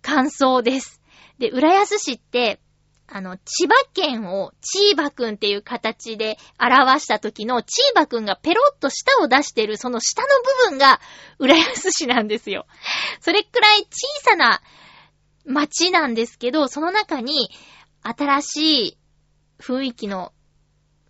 感想です。で、浦安市って、あの、千葉県をチーバくんっていう形で表した時のチーバくんがペロッと舌を出してるその下の部分が浦安市なんですよ。それくらい小さな町なんですけど、その中に新しい雰囲気の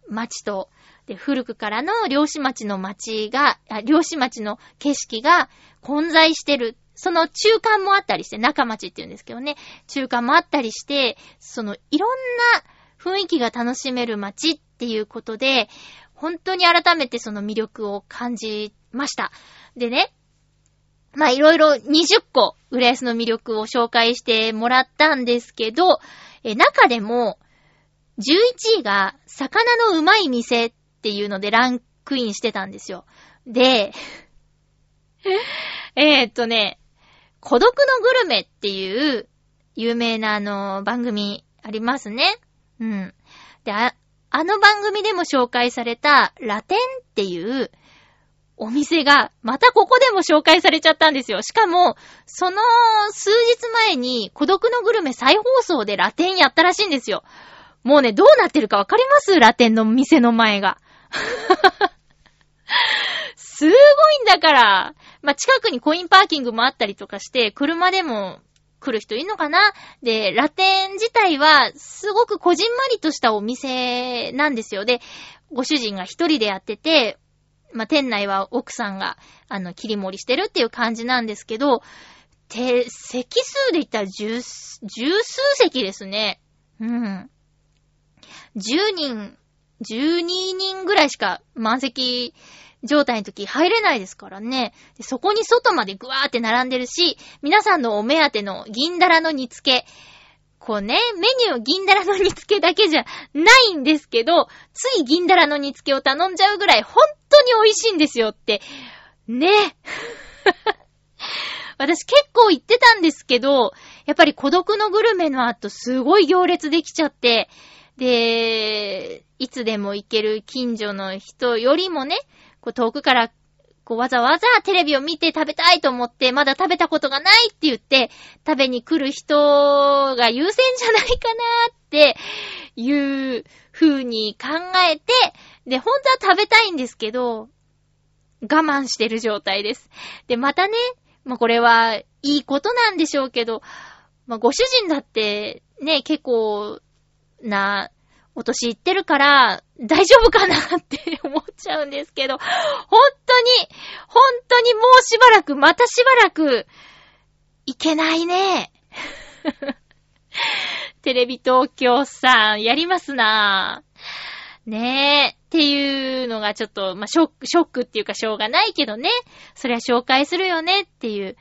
町と、で、古くからの漁師町の町が、漁師町の景色が混在してる。その中間もあったりして、中町って言うんですけどね、中間もあったりして、そのいろんな雰囲気が楽しめる町っていうことで、本当に改めてその魅力を感じました。でね、まあいろいろ20個、浦安の魅力を紹介してもらったんですけど、え中でも、11位が、魚のうまい店っていうのでランクインしてたんですよ。で、(laughs) えっとね、孤独のグルメっていう有名なあの番組ありますね。うん。で、あ、あの番組でも紹介されたラテンっていうお店が、またここでも紹介されちゃったんですよ。しかも、その数日前に孤独のグルメ再放送でラテンやったらしいんですよ。もうね、どうなってるかわかります？ラテンの店の前が。(laughs) すごいんだから。まあ、近くにコインパーキングもあったりとかして、車でも来る人いるのかな？で、ラテン自体は、すごくこじんまりとしたお店なんですよ。で、ご主人が一人でやってて、まあ、店内は奥さんが、あの、切り盛りしてるっていう感じなんですけど、て、席数で言ったら十、十数席ですね。うん。10人、12人ぐらいしか満席状態の時入れないですからね。そこに外までぐわーって並んでるし、皆さんのお目当ての銀だらの煮付け、こうね、メニュー銀だらの煮付けだけじゃないんですけど、つい銀だらの煮付けを頼んじゃうぐらい本当に美味しいんですよって。ね。(laughs) 私結構行ってたんですけど、やっぱり孤独のグルメの後すごい行列できちゃって、で、いつでも行ける近所の人よりもね、こう遠くからこうわざわざテレビを見て食べたいと思って、まだ食べたことがないって言って、食べに来る人が優先じゃないかなっていう風に考えて、で、本当は食べたいんですけど、我慢してる状態です。で、またね、まあ、これはいいことなんでしょうけど、まあ、ご主人だってね、結構なお年いってるから大丈夫かなって (laughs) 思っちゃうんですけど、本当に、本当にもうしばらく、またしばらく、いけないね。(laughs) テレビ東京さん、やりますなぁ。ねえ。っていうのがちょっと、まあ、ショック、ショックっていうかしょうがないけどね。そりゃ紹介するよねっていう。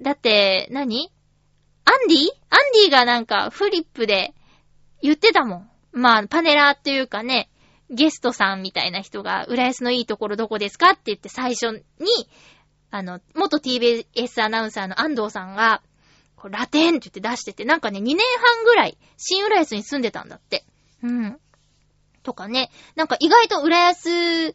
だって何、アンディ？アンディがなんかフリップで言ってたもん。まあ、パネラーっていうかね、ゲストさんみたいな人が、浦安のいいところどこですかって言って最初に、あの、元 TBS アナウンサーの安藤さんが、こうラテンって言って出してて、なんかね、2年半ぐらい、新浦安に住んでたんだって。うん。とかね、なんか意外と浦安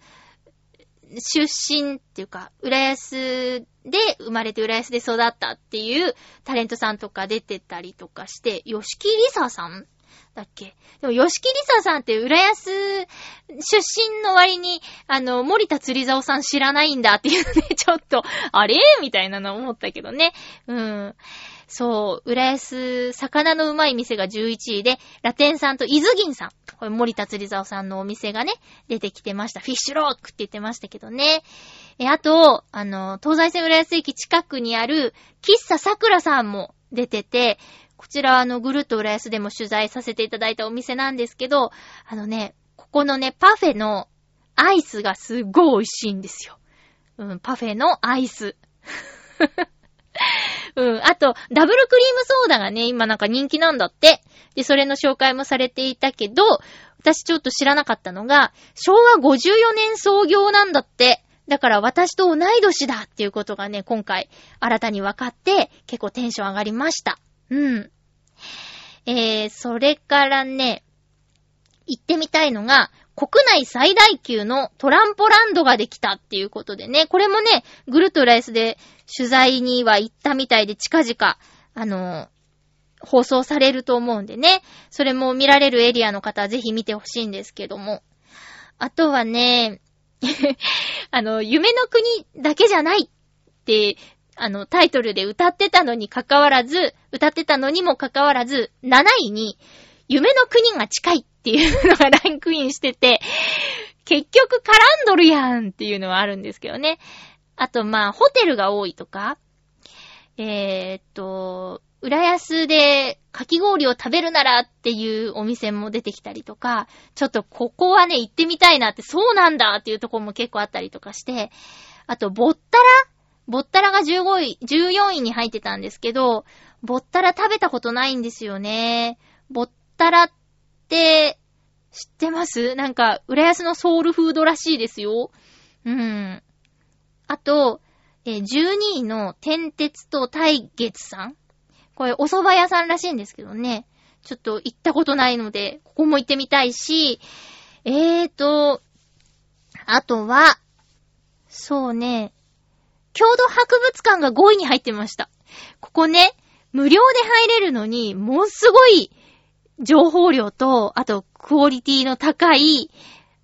出身っていうか、浦安で生まれて浦安で育ったっていうタレントさんとか出てたりとかして、吉木りささんだっけ？でも、吉木りささんって浦安出身の割に、あの、森田釣り竿さん知らないんだっていうね、ちょっと、あれ？みたいなの思ったけどね。うん。そう、浦安、魚のうまい店が11位で、ラテンさんと伊豆銀さん。これ森田釣り竿さんのお店がね、出てきてました。フィッシュロックって言ってましたけどね。え、あと、あの、東西線浦安駅近くにある、喫茶桜さんも出てて、こちらあの、ぐるっと浦安でも取材させていただいたお店なんですけど、あのね、ここのね、パフェのアイスがすっごい美味しいんですよ。うん、パフェのアイス。(laughs) うん。あと、ダブルクリームソーダがね、今なんか人気なんだって。で、それの紹介もされていたけど、私ちょっと知らなかったのが、昭和54年創業なんだって。だから私と同い年だっていうことがね、今回新たに分かって、結構テンション上がりました。うん。えー、それからね、行ってみたいのが、国内最大級のトランポランドができたっていうことでね、これもね、ぐるっと浦安で取材には行ったみたいで近々、あの、放送されると思うんでね、それも見られるエリアの方はぜひ見てほしいんですけども。あとはね、(laughs) あの、夢の国だけじゃないって、あの、タイトルで歌ってたのに関わらず、歌ってたのにも関わらず、7位に、夢の国が近いっていうのがランクインしてて、結局絡んどるやんっていうのはあるんですけどね。あと、まあ、ホテルが多いとか、えー、っと、浦安でかき氷を食べるならっていうお店も出てきたりとか、ちょっとここはね、行ってみたいなって、そうなんだっていうとこも結構あったりとかして、あと、ぼったらぼったらが15位、14位に入ってたんですけど、ぼったら食べたことないんですよね。ぼったらって、知ってます？なんか、浦安のソウルフードらしいですよ。うん。あと、え12位の天鉄と大月さん。これ、お蕎麦屋さんらしいんですけどね。ちょっと行ったことないので、ここも行ってみたいし、えーと、あとは、そうね、郷土博物館が5位に入ってました。ここね、無料で入れるのに、ものすごい情報量と、あと、クオリティの高い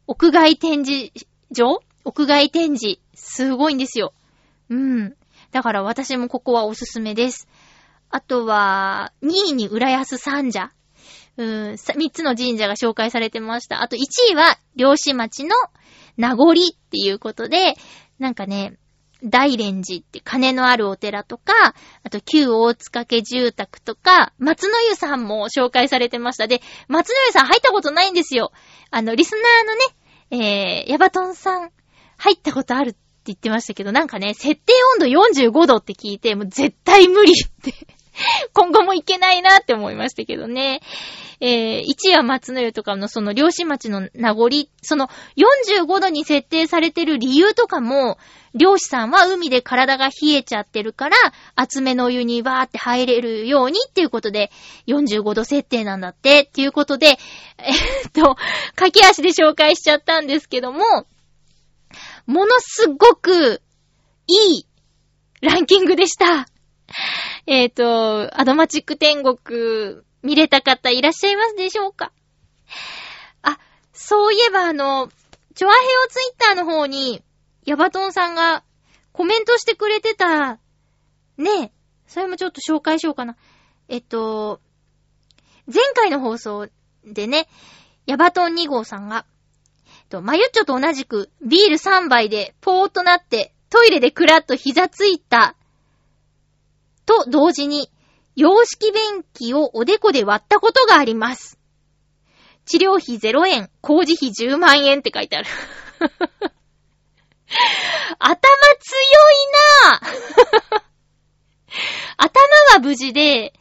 屋外展示場？屋外展示、すごいんですよ。うん。だから私もここはおすすめです。あとは、2位に浦安三社。うん、3つの神社が紹介されてました。あと1位は、漁師町の名残っていうことで、なんかね、大蓮寺って金のあるお寺とか、あと旧大塚家住宅とか、松の湯さんも紹介されてました。で、松の湯さん入ったことないんですよ。あの、リスナーのね、えー、ヤバトンさん、入ったことあるって言ってましたけど、なんかね、設定温度45度って聞いて、もう絶対無理って、(laughs) 今後もいけないなって思いましたけどね。えー、1位は松の湯とかのその漁師町の名残、その45度に設定されてる理由とかも、漁師さんは海で体が冷えちゃってるから、厚めのお湯にバーって入れるようにっていうことで、45度設定なんだって、っていうことで、えーっと、駆け足で紹介しちゃったんですけども、ものすごくいいランキングでした。えっ、と、アドマチック天国見れた方いらっしゃいますでしょうか？あ、そういえばあの、チョアヘオツイッターの方に、ヤバトンさんがコメントしてくれてた、ねえ、それもちょっと紹介しようかな。えっと、前回の放送でね、ヤバトン2号さんが、と、マユッチョと同じくビール3杯でポーっとなってトイレでクラッと膝ついたと同時に、洋式便器をおでこで割ったことがあります。治療費0円、工事費10万円って書いてある。(laughs) 頭強いなぁ (laughs) 頭は無事で、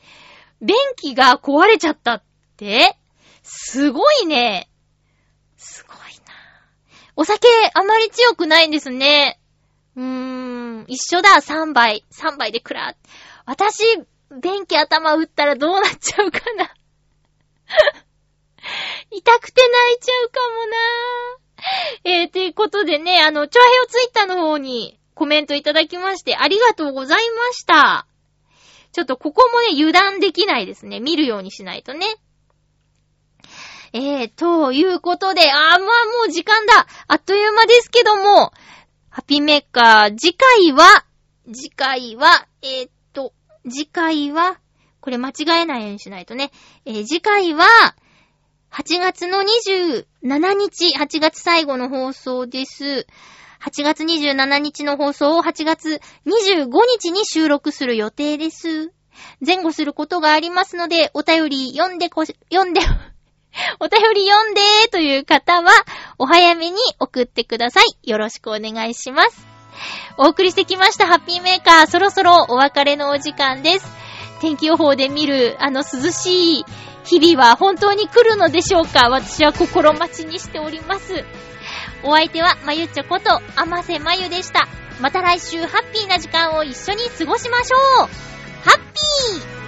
便器が壊れちゃったってすごいね。すごいなお酒あまり強くないんですね。うーん、一緒だ、3杯。3杯でくら。私、便器頭打ったらどうなっちゃうかな。(laughs) 痛くて泣いちゃうかもなえー、ということでね、あの、チョアヘオツイッターの方にコメントいただきまして、ありがとうございました。ちょっとここもね、油断できないですね。見るようにしないとね。えー、ということで、あー、まあもう時間だ。あっという間ですけども、ハピーメーカー、次回は、次回は、えー、次回は、これ間違えないようにしないとね。えー次回は、8月の27日、8月最後の放送です。8月27日の放送を8月25日に収録する予定です。前後することがありますので、お便り読んでこし、読んで、(laughs) お便り読んでという方は、お早めに送ってください。よろしくお願いします。お送りしてきましたハッピーメーカー、そろそろお別れのお時間です。天気予報で見るあの涼しい日々は本当に来るのでしょうか？私は心待ちにしております。お相手はまゆちょこと、あませまゆでした。また来週ハッピーな時間を一緒に過ごしましょうハッピー